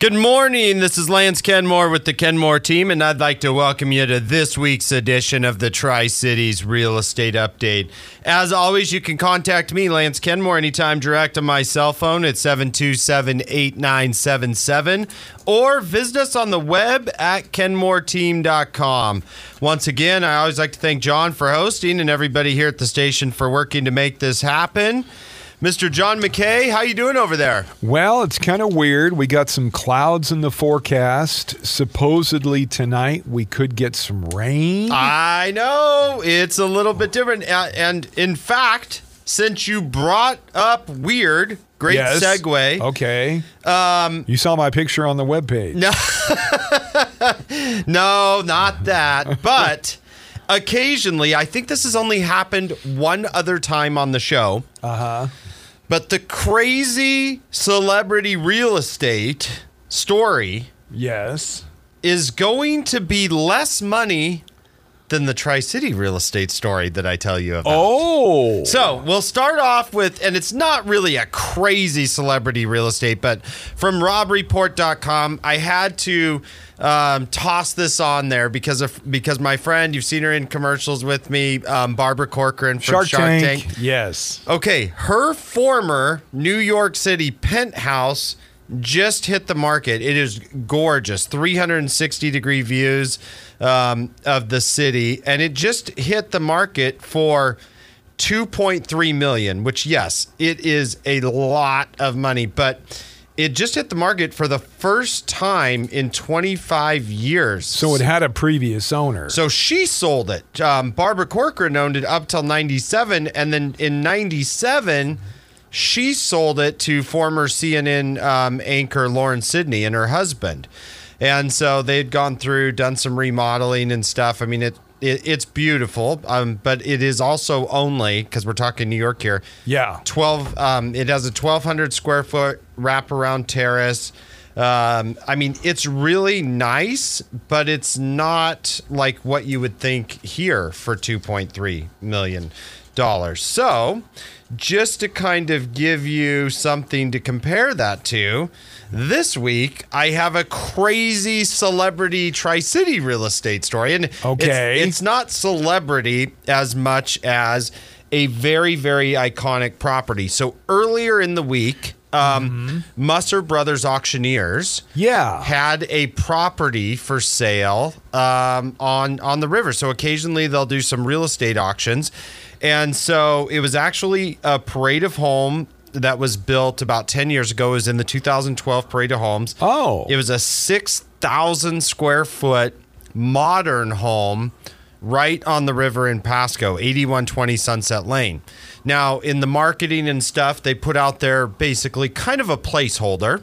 Good morning. This is Lance Kenmore with the Kenmore team, and I'd like to welcome you to this week's edition of the Tri Cities Real Estate Update. As always, you can contact me, Lance Kenmore, anytime direct on my cell phone at 727 8977 or visit us on the web at kenmoreteam.com. Once again, I always like to thank John for hosting and everybody here at the station for working to make this happen. Mr. John McKay, how you doing over there? Well, it's kind of weird. We got some clouds in the forecast. Supposedly tonight we could get some rain. I know it's a little bit different, and in fact, since you brought up weird, great Yes. segue. Okay. Um, you saw my picture on the webpage. No, no, not that. But occasionally, I think this has only happened one other time on the show. Uh huh. But the crazy celebrity real estate story Yes. is going to be less money than the Tri City real estate story that I tell you about. Oh. So we'll start off with, and it's not really a crazy celebrity real estate, but from robreport.com, I had to um, toss this on there because of because my friend, you've seen her in commercials with me, um, Barbara Corcoran from Shark, Shark, Tank. Tank. Yes. Okay, her former New York City penthouse just hit the market. It is gorgeous, 360 degree views um, of the city, and it just hit the market for 2.3 million. Which, yes, it is a lot of money, but. It just hit the market for the first time in 25 years. So it had a previous owner. So she sold it. Um, Barbara Corcoran owned it up till 97. And then in 97, she sold it to former CNN um, anchor Lauren Sidney and her husband. And so they'd gone through, done some remodeling and stuff. I mean, it, it it's beautiful, um, but it is also only, because we're talking New York here, yeah. 12 um, it has a 1200 square foot wraparound terrace um, i mean it's really nice but it's not like what you would think here for 2.3 million dollars so just to kind of give you something to compare that to this week i have a crazy celebrity tri-city real estate story and it's- Okay. it's not celebrity as much as a very very iconic property so earlier in the week um, musser brothers auctioneers Yeah. had a property for sale um, on on the river. So occasionally they'll do some real estate auctions, and so it was actually a parade of home that was built about ten years ago. It was in the 2012 parade of homes. Oh. it was a six thousand square foot modern home right on the river in Pasco, 8120 Sunset Lane. Now, in the marketing and stuff, they put out there basically kind of a placeholder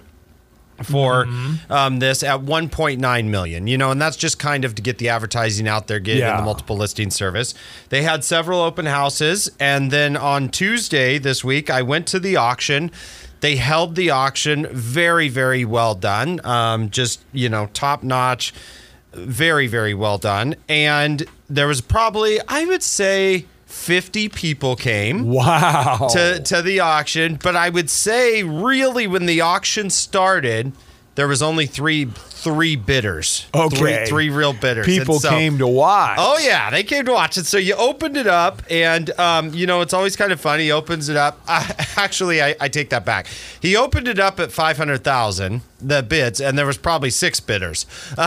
for um, this at 1.9 million you know and that's just kind of to get the advertising out there get it in the multiple listing service. They had several open houses and then on tuesday this week i went to the auction. They held the auction very very well done um, just you know top notch very very well done. And there was probably i would say 50 people came Wow. to, to the auction. But I would say, really, when the auction started, there was only three three bidders. Okay. three, three real bidders. People so- came to watch. Oh yeah, they came to watch it. So you opened it up, and um, you know it's always kind of funny. He opens it up. Uh, actually, I, I take that back. He opened it up at five hundred thousand, the bids, and there was probably six bidders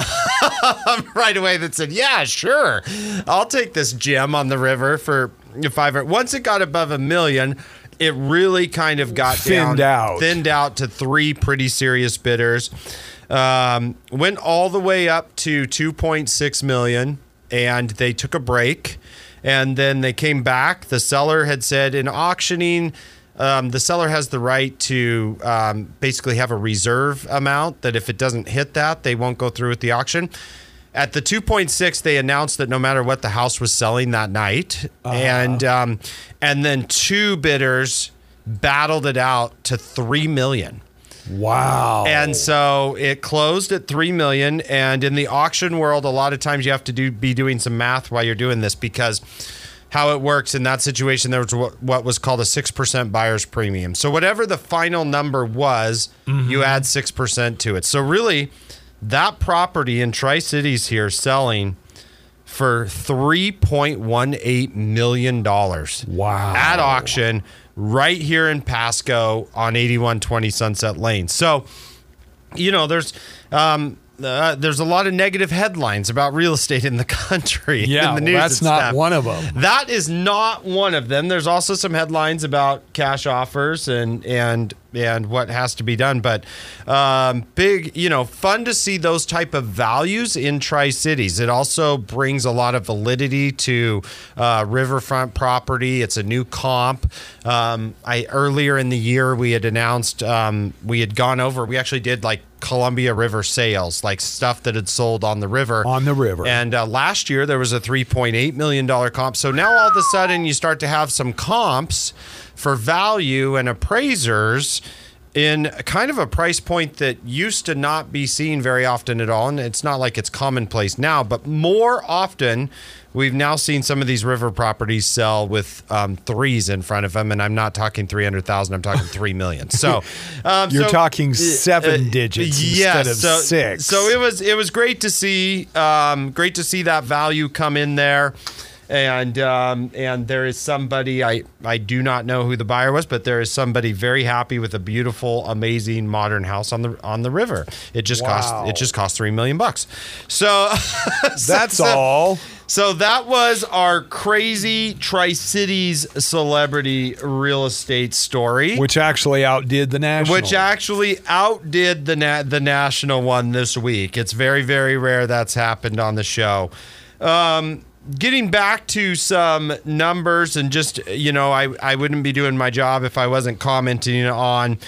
right away that said, "Yeah, sure, I'll take this gem on the river for five. Once it got above a million, it really kind of got Thinned down, out. thinned out to three pretty serious bidders. Um, went all the way up to 2.6 million, and they took a break, and then they came back. The seller had said in auctioning. Um, the seller has the right to um, basically have a reserve amount that if it doesn't hit that, they won't go through with the auction. At the 2.6, they announced that no matter what the house was selling that night, and um, and then two bidders battled it out to three million. Wow. And so it closed at three million. And in the auction world, a lot of times you have to do be doing some math while you're doing this because how it works in that situation, there was what, what was called a 6% buyer's premium. So, whatever the final number was, you add 6% to it. So, really, that property in Tri Cities here selling for $3.18 million Wow. at auction right here in Pasco on 8120 Sunset Lane. So, you know, there's um, uh, there's a lot of negative headlines about real estate in the country. Yeah, in the well, news that's not stuff. one of them. That is not one of them. There's also some headlines about cash offers and and and what has to be done. But um, big, you know, fun to see those type of values in Tri Cities. It also brings a lot of validity to uh, riverfront property. It's a new comp. Um, I earlier in the year we had announced um, we had gone over. We actually did like Columbia River sales, like stuff that had sold on the river. On the river. And uh, last year there was a $3.8 million comp. So now all of a sudden you start to have some comps for value and appraisers in kind of a price point that used to not be seen very often at all. And it's not like it's commonplace now, but more often we've now seen some of these river properties sell with um, threes in front of them. And I'm not talking 300,000, I'm talking 3 million. So um, You're so- talking uh, seven uh, digits yes, instead of so, six. So it was it was great to see um, great to see that value come in there. And um, and there is somebody I, I do not know who the buyer was, but there is somebody very happy with a beautiful, amazing modern house on the on the river. It just Wow. cost it just cost three million bucks. So That's so- all. So that was our crazy Tri Cities celebrity real estate story Which actually outdid the national. which actually outdid the na- the national one this week. It's very very rare that's happened on the show. Um, getting back to some numbers and just you know I I wouldn't be doing my job if I wasn't commenting on.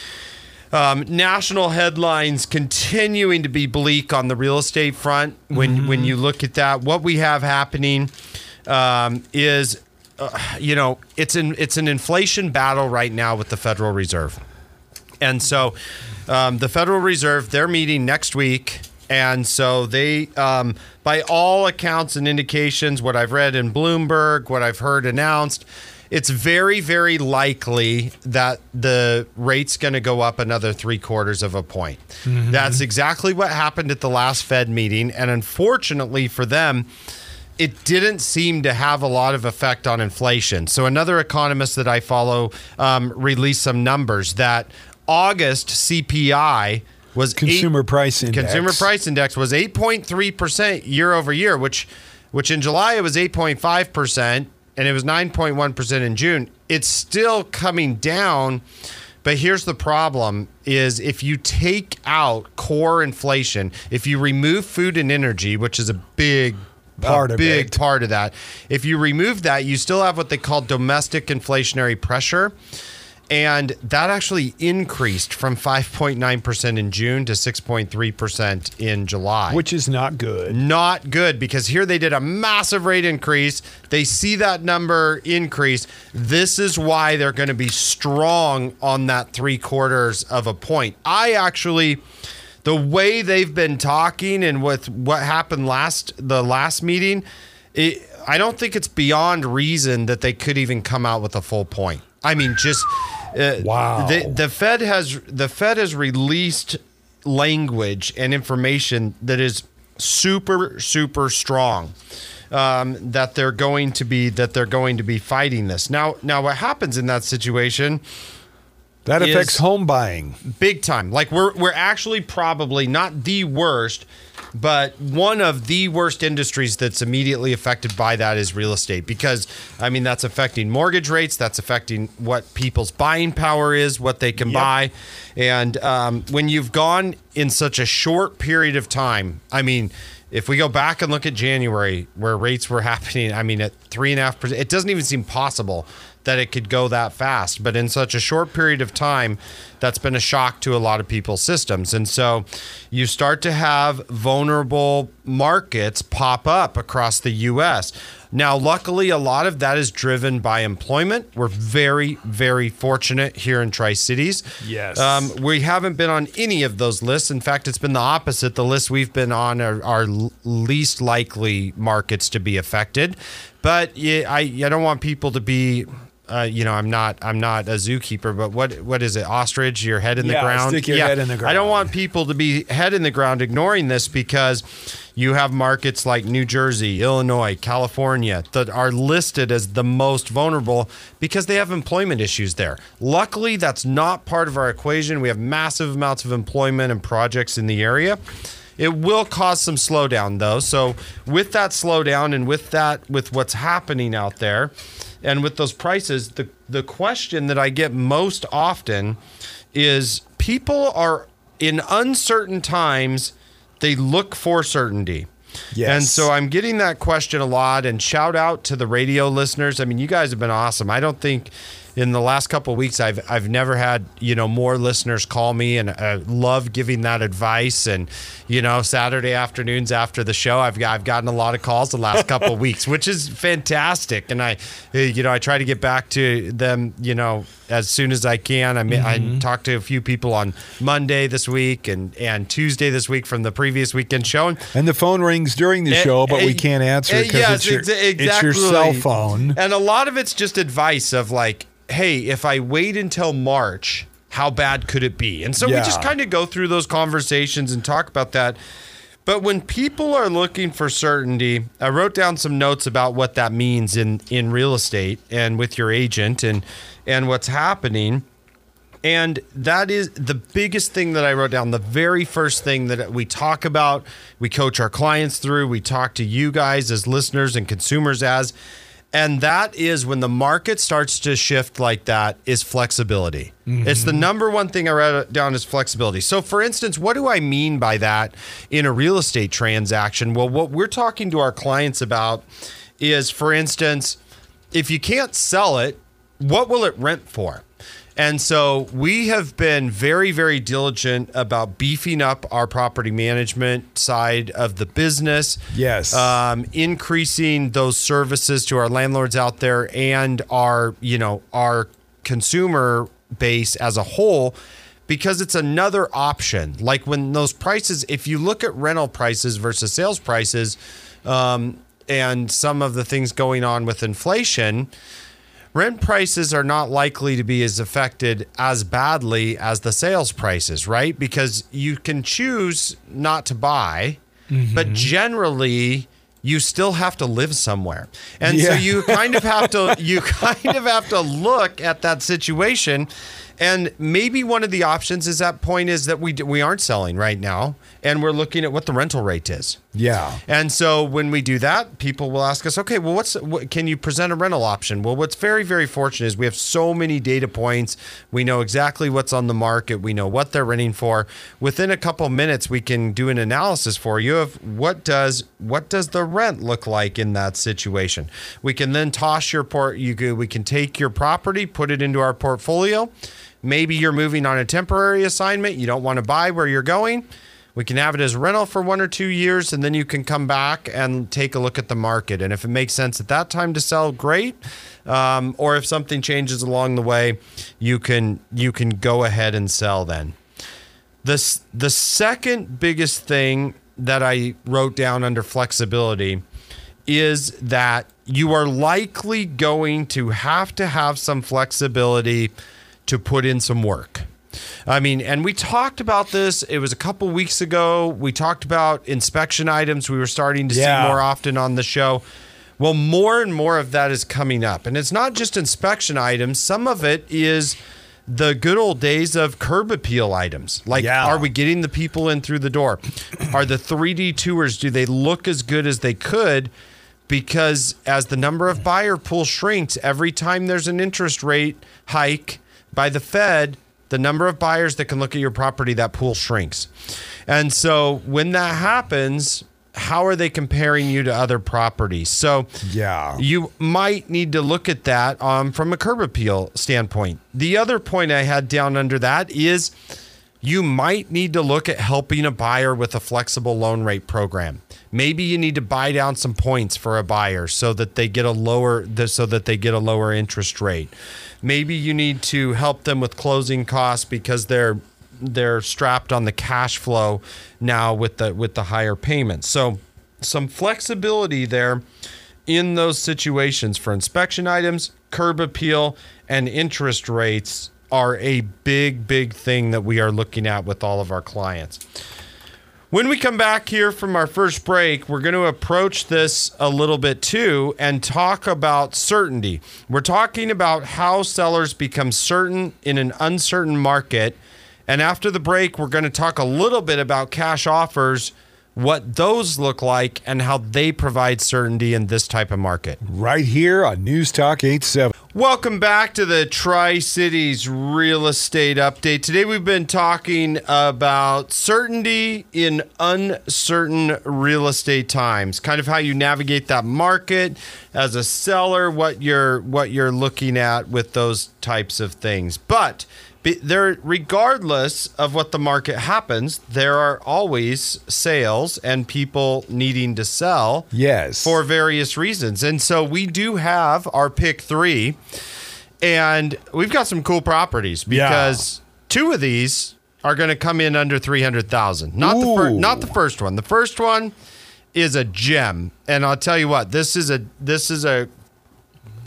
Um, national headlines continuing to be bleak on the real estate front. When when you look at that, what we have happening um, is, uh, you know, it's an it's an inflation battle right now with the Federal Reserve. And so um, the Federal Reserve, they're meeting next week. And so they, um, by all accounts and indications, what I've read in Bloomberg, what I've heard announced, it's very, very likely that the rate's going to go up another three quarters of a point. That's exactly what happened at the last Fed meeting. And unfortunately for them, it didn't seem to have a lot of effect on inflation. So another economist that I follow um, released some numbers that August CPI was Consumer eight- price index. Consumer price index was 8.3 percent year over year, which which in July it was 8.5 percent, and it was 9.1 percent in June. It's still coming down. But here's the problem is if you take out core inflation, if you remove food and energy, which is a big Part a of big it. part of that. If you remove that, you still have what they call domestic inflationary pressure. And that actually increased from 5.9% in June to 6.3% in July. which is not good. not good because here they did a massive rate increase. They see that number increase. This is why they're going to be strong on that three quarters of a point. I actually, the way they've been talking and with what happened last the last meeting, it, I don't think it's beyond reason that they could even come out with a full point. I mean, just uh, Wow. The, the Fed has the Fed has released language and information that is super super strong um, that they're going to be that they're going to be fighting this now now what happens in that situation That affects home buying. big time like we're we're actually probably not the worst but one of the worst industries that's immediately affected by that is real estate because i mean that's affecting mortgage rates that's affecting what people's buying power is what they can Yep. buy and um, when you've gone in such a short period of time i mean if we go back and look at january where rates were happening i mean at three and a half percent it doesn't even seem possible that it could go that fast but in such a short period of time that's been a shock to a lot of people's systems. And so you start to have vulnerable markets pop up across the US. Now, luckily, a lot of that is driven by employment. We're very, very fortunate here in Tri Cities. Yes. Um, we haven't been on any of those lists. In fact, it's been the opposite. The lists we've been on are, are least likely markets to be affected. But yeah, I, I don't want people to be. Uh, you know, I'm not I'm not a zookeeper, but what what is it? Ostrich, your head in the Yeah, ground. stick your head in the I don't want people to be head in the ground ignoring this because you have markets like New Jersey, Illinois, California that are listed as the most vulnerable because they have employment issues there. Luckily, that's not part of our equation. We have massive amounts of employment and projects in the area. It will cause some slowdown though. So with that slowdown and with that with what's happening out there and with those prices, the the question that I get most often is people are in uncertain times they look for certainty. Yes. And so I'm getting that question a lot and shout out to the radio listeners. I mean, you guys have been awesome. I don't think in the last couple of weeks I've I've never had, you know, more listeners call me and I love giving that advice. And you know, Saturday afternoons after the show, I've got, I've gotten a lot of calls the last couple of weeks, which is fantastic. And I uh, you know, I try to get back to them, you know, as soon as I can. I mean, I talked to a few people on Monday this week and and Tuesday this week from the previous weekend show. And the phone rings during the Eh, show, but we eh, can't answer eh, because yes, it's, your, exa- it's your cell phone. And a lot of it's just advice of like, hey, if I wait until March, how bad could it be? And so we just kind of go through those conversations and talk about that. But when people are looking for certainty, I wrote down some notes about what that means in in real estate and with your agent and and what's happening. And that is the biggest thing that I wrote down. The very first thing that we talk about, we coach our clients through, we talk to you guys as listeners and consumers as, and that is when the market starts to shift like that is flexibility. It's the mm-hmm. number one thing I wrote down is flexibility. So for instance, what do I mean by that in a real estate transaction? Well, what we're talking to our clients about is for instance, if you can't sell it, what will it rent for? And so we have been very, very diligent about beefing up our property management side of the business. Yes. Um, increasing those services to our landlords out there and our, you know, our consumer base as a whole because it's another option. Like when those prices, if you look at rental prices versus sales prices, um, and some of the things going on with inflation, rent prices are not likely to be as affected as badly as the sales prices, right? Because you can choose not to buy, but mm-hmm. generally you still have to live somewhere. And so you kind of have to you kind of have to look at that situation and maybe one of the options is that point is that we we aren't selling right now and we're looking at what the rental rate is. Yeah. And so when we do that, people will ask us, okay, well, what's what, can you present a rental option? Well, what's very very fortunate is we have so many data points. We know exactly what's on the market. We know what they're renting for. Within a couple minutes, we can do an analysis for you of what does what does the rent look like in that situation. We can then toss your port. You can, we can take your property, put it into our portfolio. Maybe you're moving on a temporary assignment. You don't want to buy where you're going. We can have it as rental for one or two years, and then you can come back and take a look at the market. And if it makes sense at that time to sell, great. Um, or if something changes along the way, you can you can go ahead and sell then. The the second biggest thing that I wrote down under flexibility is that you are likely going to have to have some flexibility to put in some work. I mean, and we talked about this. It was a couple weeks ago. We talked about inspection items we were starting to Yeah. see more often on the show. Well, more and more of that is coming up. And it's not just inspection items, some of it is the good old days of curb appeal items. Like, Yeah. are we getting the people in through the door? Are the 3D tours, do they look as good as they could? Because as the number of buyer pool shrinks, every time there's an interest rate hike by the Fed, the number of buyers that can look at your property, that pool shrinks. And so when that happens, how are they comparing you to other properties? So Yeah. you might need to look at that um, from a curb appeal standpoint. The other point I had down under that is you might need to look at helping a buyer with a flexible loan rate program. Maybe you need to buy down some points for a buyer so that they get a lower so that they get a lower interest rate. Maybe you need to help them with closing costs because they're they're strapped on the cash flow now with the with the higher payments. So some flexibility there in those situations for inspection items, curb appeal, and interest rates are a big, big thing that we are looking at with all of our clients. When we come back here from our first break, we're going to approach this a little bit too and talk about certainty. We're talking about how sellers become certain in an uncertain market. And after the break, we're going to talk a little bit about cash offers, what those look like, and how they provide certainty in this type of market. Right here on News Talk 87. Welcome back to the Tri Cities Real Estate Update. Today we've been talking about certainty in uncertain real estate times, kind of how you navigate that market as a seller, what you're what you're looking at with those types of things. But there regardless of what the market happens, there are always sales and people needing to sell Yes. for various reasons. And so we do have our pick three, and we've got some cool properties because two of these are going to come in under three hundred thousand. Not the fir- not the first one. The first one is a gem, and I'll tell you what this is a this is a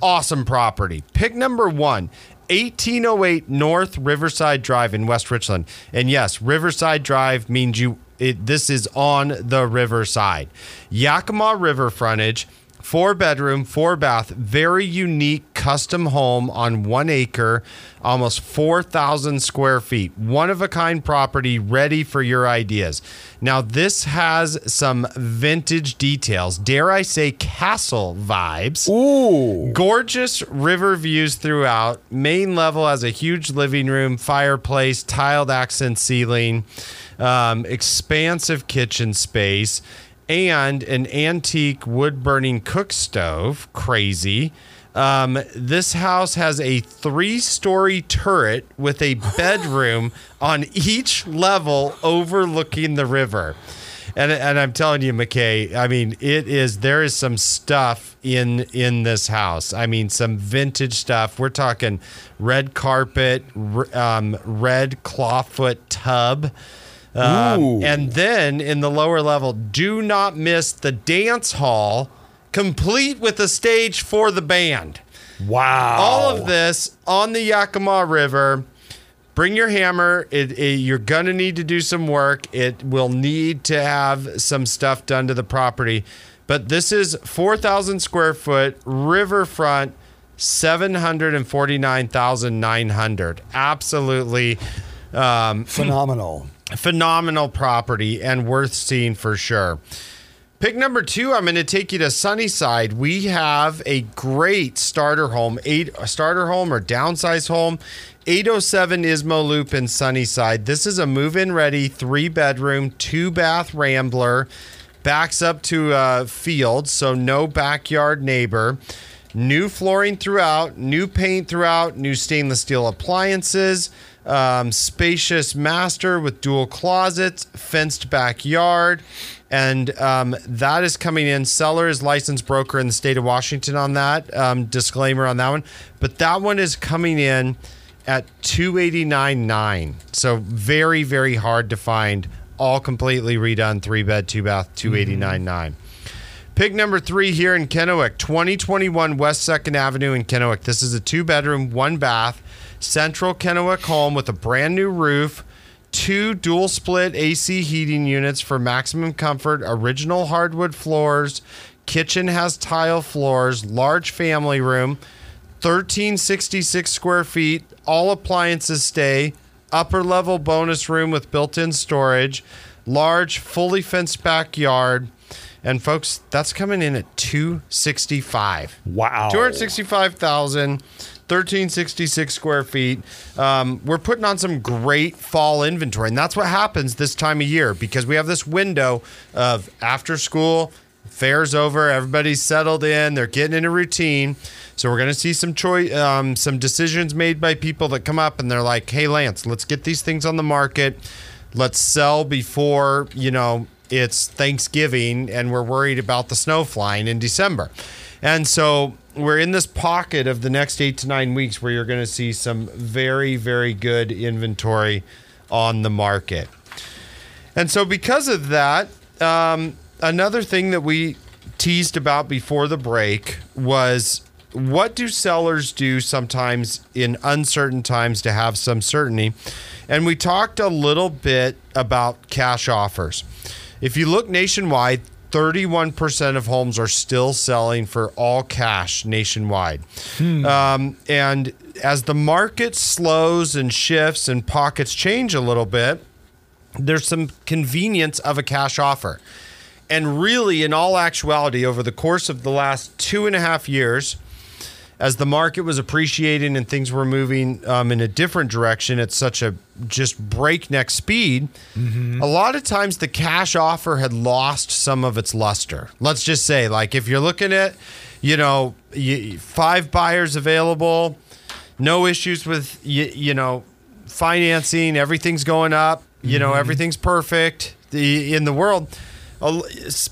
awesome property. Pick number one. 1808 North Riverside Drive in West Richland. And yes, Riverside Drive means you it, this is on the riverside. Yakima River frontage, four bedroom, four bath, very unique custom home on one acre, almost 4,000 square feet. One of a kind property ready for your ideas. Now, this has some vintage details, dare I say, castle vibes. Ooh. Gorgeous river views throughout. Main level has a huge living room, fireplace, tiled accent ceiling, um, expansive kitchen space, and an antique wood burning cook stove. Crazy. Um, this house has a three story turret with a bedroom on each level overlooking the river. And, and I'm telling you, McKay, I mean, it is there is some stuff in in this house. I mean, some vintage stuff. We're talking red carpet, um, red clawfoot tub. Um, and then in the lower level, do not miss the dance hall, complete with a stage for the band. Wow. All of this on the Yakima River. Bring your hammer. It, it- you're going to need to do some work. It will need to have some stuff done to the property. But this is 4,000 square foot riverfront, 749,900. Absolutely um, Phenomenal. phenomenal property and worth seeing for sure. Pick number two, I'm going to take you to Sunnyside. We have a great starter home, eight a starter home or downsized home, 807 Ismo Loop in Sunnyside. This is a move-in ready three bedroom, two bath rambler, backs up to a field, so no backyard neighbor. New flooring throughout, new paint throughout, new stainless steel appliances, um, spacious master with dual closets, fenced backyard, and um, that is coming in. Seller is licensed broker in the state of Washington on that. Um, disclaimer on that one, but that one is coming in at two eighty nine nine. So very very hard to find. All completely redone, three bed, two bath, two eighty nine nine. Pick number three here in Kennewick, 2021 West 2nd Avenue in Kennewick. This is a two bedroom, one bath, central Kennewick home with a brand new roof, two dual split AC heating units for maximum comfort, original hardwood floors, kitchen has tile floors, large family room, 1366 square feet, all appliances stay, upper level bonus room with built in storage, large, fully fenced backyard. And folks, that's coming in at 265. Wow. 265,000, 1366 square feet. Um, we're putting on some great fall inventory, and that's what happens this time of year because we have this window of after school, fair's over, everybody's settled in, they're getting in a routine. So we're going to see some choice, um, some decisions made by people that come up and they're like, "Hey, Lance, let's get these things on the market. Let's sell before you know it's Thanksgiving, and we're worried about the snow flying in December." And so we're in this pocket of the next eight to nine weeks where you're going to see some very, very good inventory on the market. And so, because of that, um, another thing that we teased about before the break was what do sellers do sometimes in uncertain times to have some certainty? And we talked a little bit about cash offers. If you look nationwide, 31% of homes are still selling for all cash nationwide. Um, and as the market slows and shifts and pockets change a little bit, there's some convenience of a cash offer. And really, in all actuality, over the course of the last two and a half years, as the market was appreciating and things were moving um, in a different direction at such a just breakneck speed, a lot of times the cash offer had lost some of its luster. Let's just say, like, if you're looking at, you know, five buyers available, no issues with, you, you know, financing, everything's going up, you know, everything's perfect the, in the world a l- s-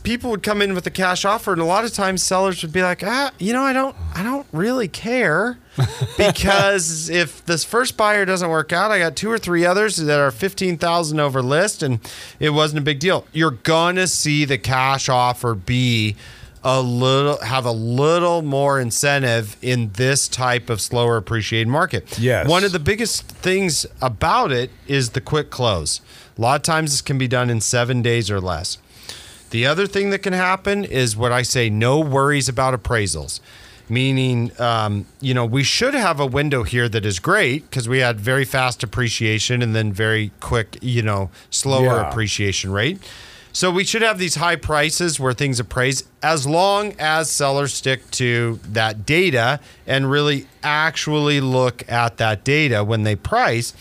people would come in with a cash offer and a lot of times sellers would be like ah you know i don't i don't really care because if this first buyer doesn't work out i got two or three others that are 15000 over list and it wasn't a big deal. You're gonna see the cash offer be a little have a little more incentive in this type of slower appreciated market. Yes. one of the biggest things about it is the quick close. A lot of times this can be done in seven days or less the other thing that can happen is what I say no worries about appraisals. Meaning, um, you know, we should have a window here that is great because we had very fast appreciation and then very quick, you know, slower Yeah. appreciation rate. So we should have these high prices where things appraise as long as sellers stick to that data and really actually look at that data when they price.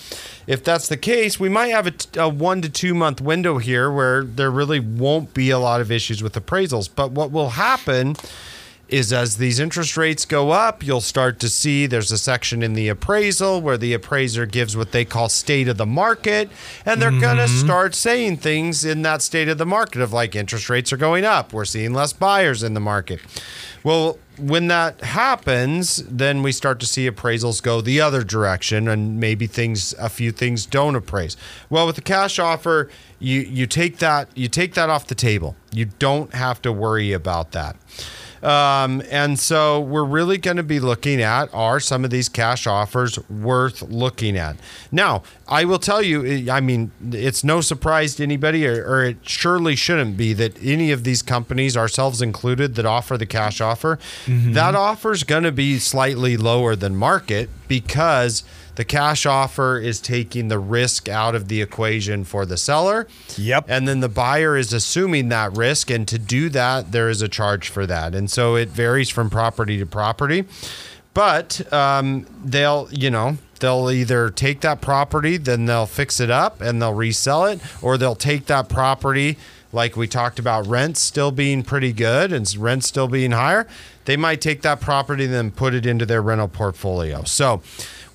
If that's the case, we might have a, t- a one to two month window here where there really won't be a lot of issues with appraisals. But what will happen is as these interest rates go up, you'll start to see there's a section in the appraisal where the appraiser gives what they call state of the market. And they're going to mm-hmm. start saying things in that state of the market of like interest rates are going up. We're seeing less buyers in the market. Well, when that happens, then we start to see appraisals go the other direction and maybe things a few things don't appraise. Well, with the cash offer, you you take that you take that off the table. You don't have to worry about that. Um, and so we're really going to be looking at are some of these cash offers worth looking at? Now, I will tell you, I mean, it's no surprise to anybody, or, or it surely shouldn't be that any of these companies, ourselves included, that offer the cash offer, that offer is going to be slightly lower than market because the cash offer is taking the risk out of the equation for the seller. Yep. And then the buyer is assuming that risk. And to do that, there is a charge for that. And so it varies from property to property. But um, they'll, you know, they'll either take that property, then they'll fix it up and they'll resell it, or they'll take that property, like we talked about rents still being pretty good and rents still being higher. They might take that property and then put it into their rental portfolio. So,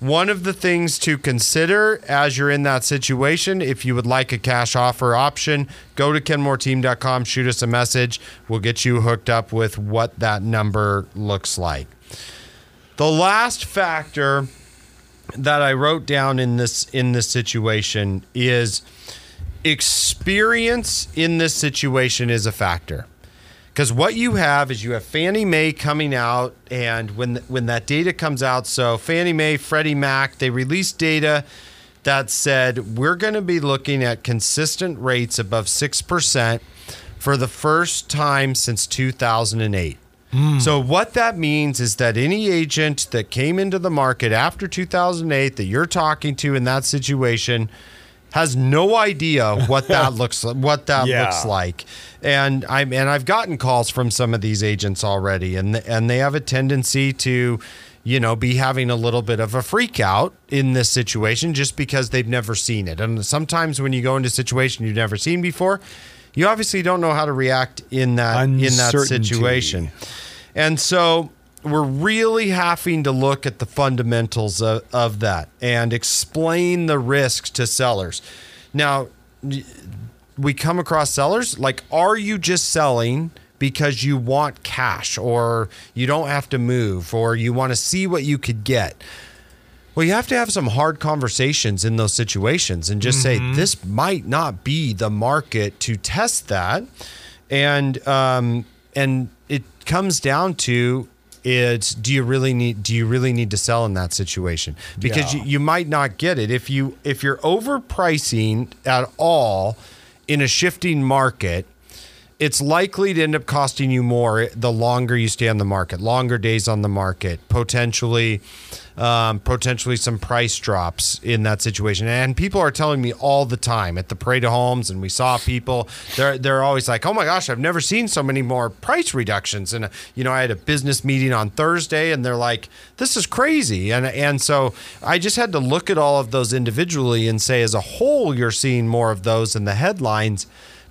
one of the things to consider as you're in that situation, if you would like a cash offer option, go to kenmoreteam.com, shoot us a message. We'll get you hooked up with what that number looks like. The last factor that I wrote down in this in this situation is experience in this situation is a factor. Because what you have is you have Fannie Mae coming out, and when when that data comes out, so Fannie Mae, Freddie Mac, they released data that said we're going to be looking at consistent rates above six percent for the first time since 2008. Hmm. So what that means is that any agent that came into the market after 2008 that you're talking to in that situation has no idea what that looks what that Yeah. looks like. And I'm and I've gotten calls from some of these agents already and and they have a tendency to you know, be having a little bit of a freak out in this situation just because they've never seen it. And sometimes when you go into a situation you've never seen before, you obviously don't know how to react in that in that situation. And so we're really having to look at the fundamentals of, of that and explain the risks to sellers. Now, we come across sellers like, are you just selling because you want cash or you don't have to move or you want to see what you could get? Well, you have to have some hard conversations in those situations and just say, this might not be the market to test that. And, um, and it comes down to it's do you really need do you really need to sell in that situation because Yeah. you, you might not get it if you if you're overpricing at all in a shifting market it's likely to end up costing you more the longer you stay on the market, longer days on the market, potentially, um, potentially some price drops in that situation. And people are telling me all the time at the parade of homes, and we saw people. They're they're always like, "Oh my gosh, I've never seen so many more price reductions." And you know, I had a business meeting on Thursday, and they're like, "This is crazy." And and so I just had to look at all of those individually and say, as a whole, you're seeing more of those in the headlines.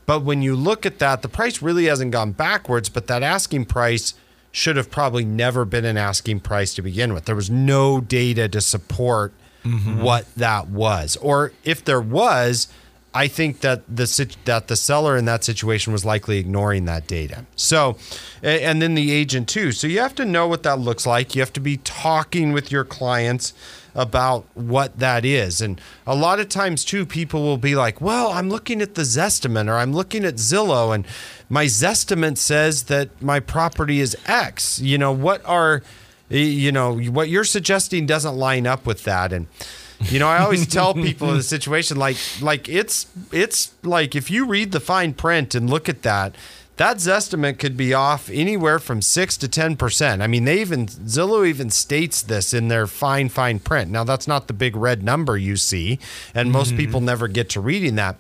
But when you look at that, the price really hasn't gone backwards, but that asking price should have probably never been an asking price to begin with. There was no data to support mm-hmm. what that was. Or if there was, I think that the that the seller in that situation was likely ignoring that data. So, and then the agent too. So you have to know what that looks like. You have to be talking with your clients about what that is. And a lot of times too, people will be like, "Well, I'm looking at the Zestimate or I'm looking at Zillow, and my Zestimate says that my property is X." You know what are you know what you're suggesting doesn't line up with that and you know, I always tell people in the situation like like it's it's like if you read the fine print and look at that, that Zestimate could be off anywhere from six to ten percent. I mean, they even Zillow even states this in their fine fine print. Now that's not the big red number you see, and most mm-hmm. people never get to reading that.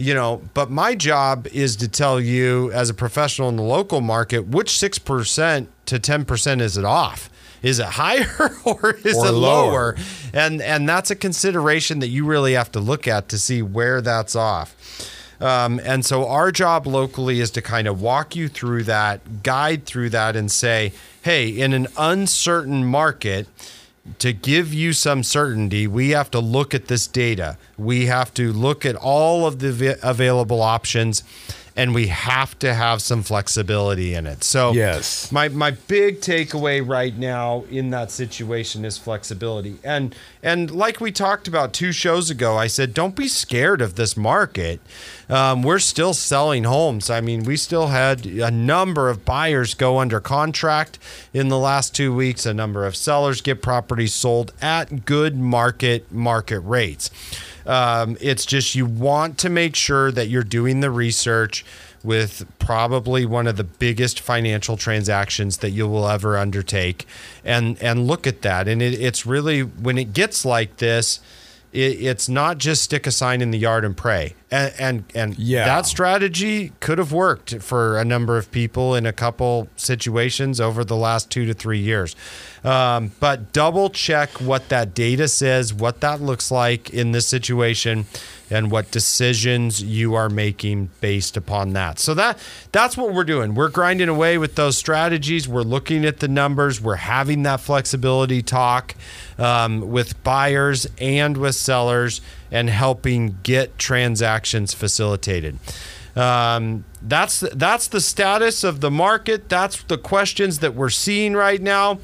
You know, but my job is to tell you as a professional in the local market which six percent to ten percent is it off. Is it higher or is Or it lower. lower? and and that's a consideration that you really have to look at to see where that's off. Um, and so our job locally is to kind of walk you through that, guide through that, and say, hey, in an uncertain market, to give you some certainty, we have to look at this data. We have to look at all of the available options, and we have to have some flexibility in it. So Yes. my my big takeaway right now in that situation is flexibility. And and like we talked about two shows ago i said don't be scared of this market. Um, we're still selling homes. I mean we still had a number of buyers go under contract in the last two weeks. A number of sellers get properties sold at good market market rates um, it's just you want to make sure that you're doing the research with probably one of the biggest financial transactions that you will ever undertake. And and look at that. And it, it's really when it gets like this it, it's not just stick a sign in the yard and pray and and, and Yeah. that strategy could have worked for a number of people in a couple situations over the last two to three years um, but double check what that data says what that looks like in this situation and what decisions you are making based upon that. So that that's what we're doing. We're grinding away with those strategies. We're looking at the numbers. We're having that flexibility talk um, with buyers and with sellers, and helping get transactions facilitated. Um, that's that's the status of the market. That's the questions that we're seeing right now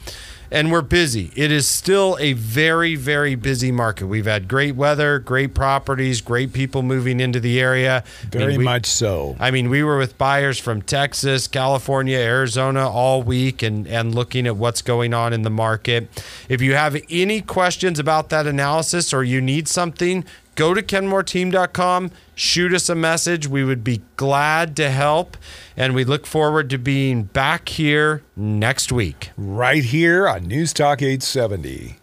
and we're busy. It is still a very, very busy market. We've had great weather, great properties, great people moving into the area. I Very mean, we- much so. I mean, we were with buyers from Texas, California, Arizona all week and, and looking at what's going on in the market. If you have any questions about that analysis or you need something, go to kenmoreteam.com, shoot us a message. We would be glad to help. And we look forward to being back here next week. Right here on News Talk 870.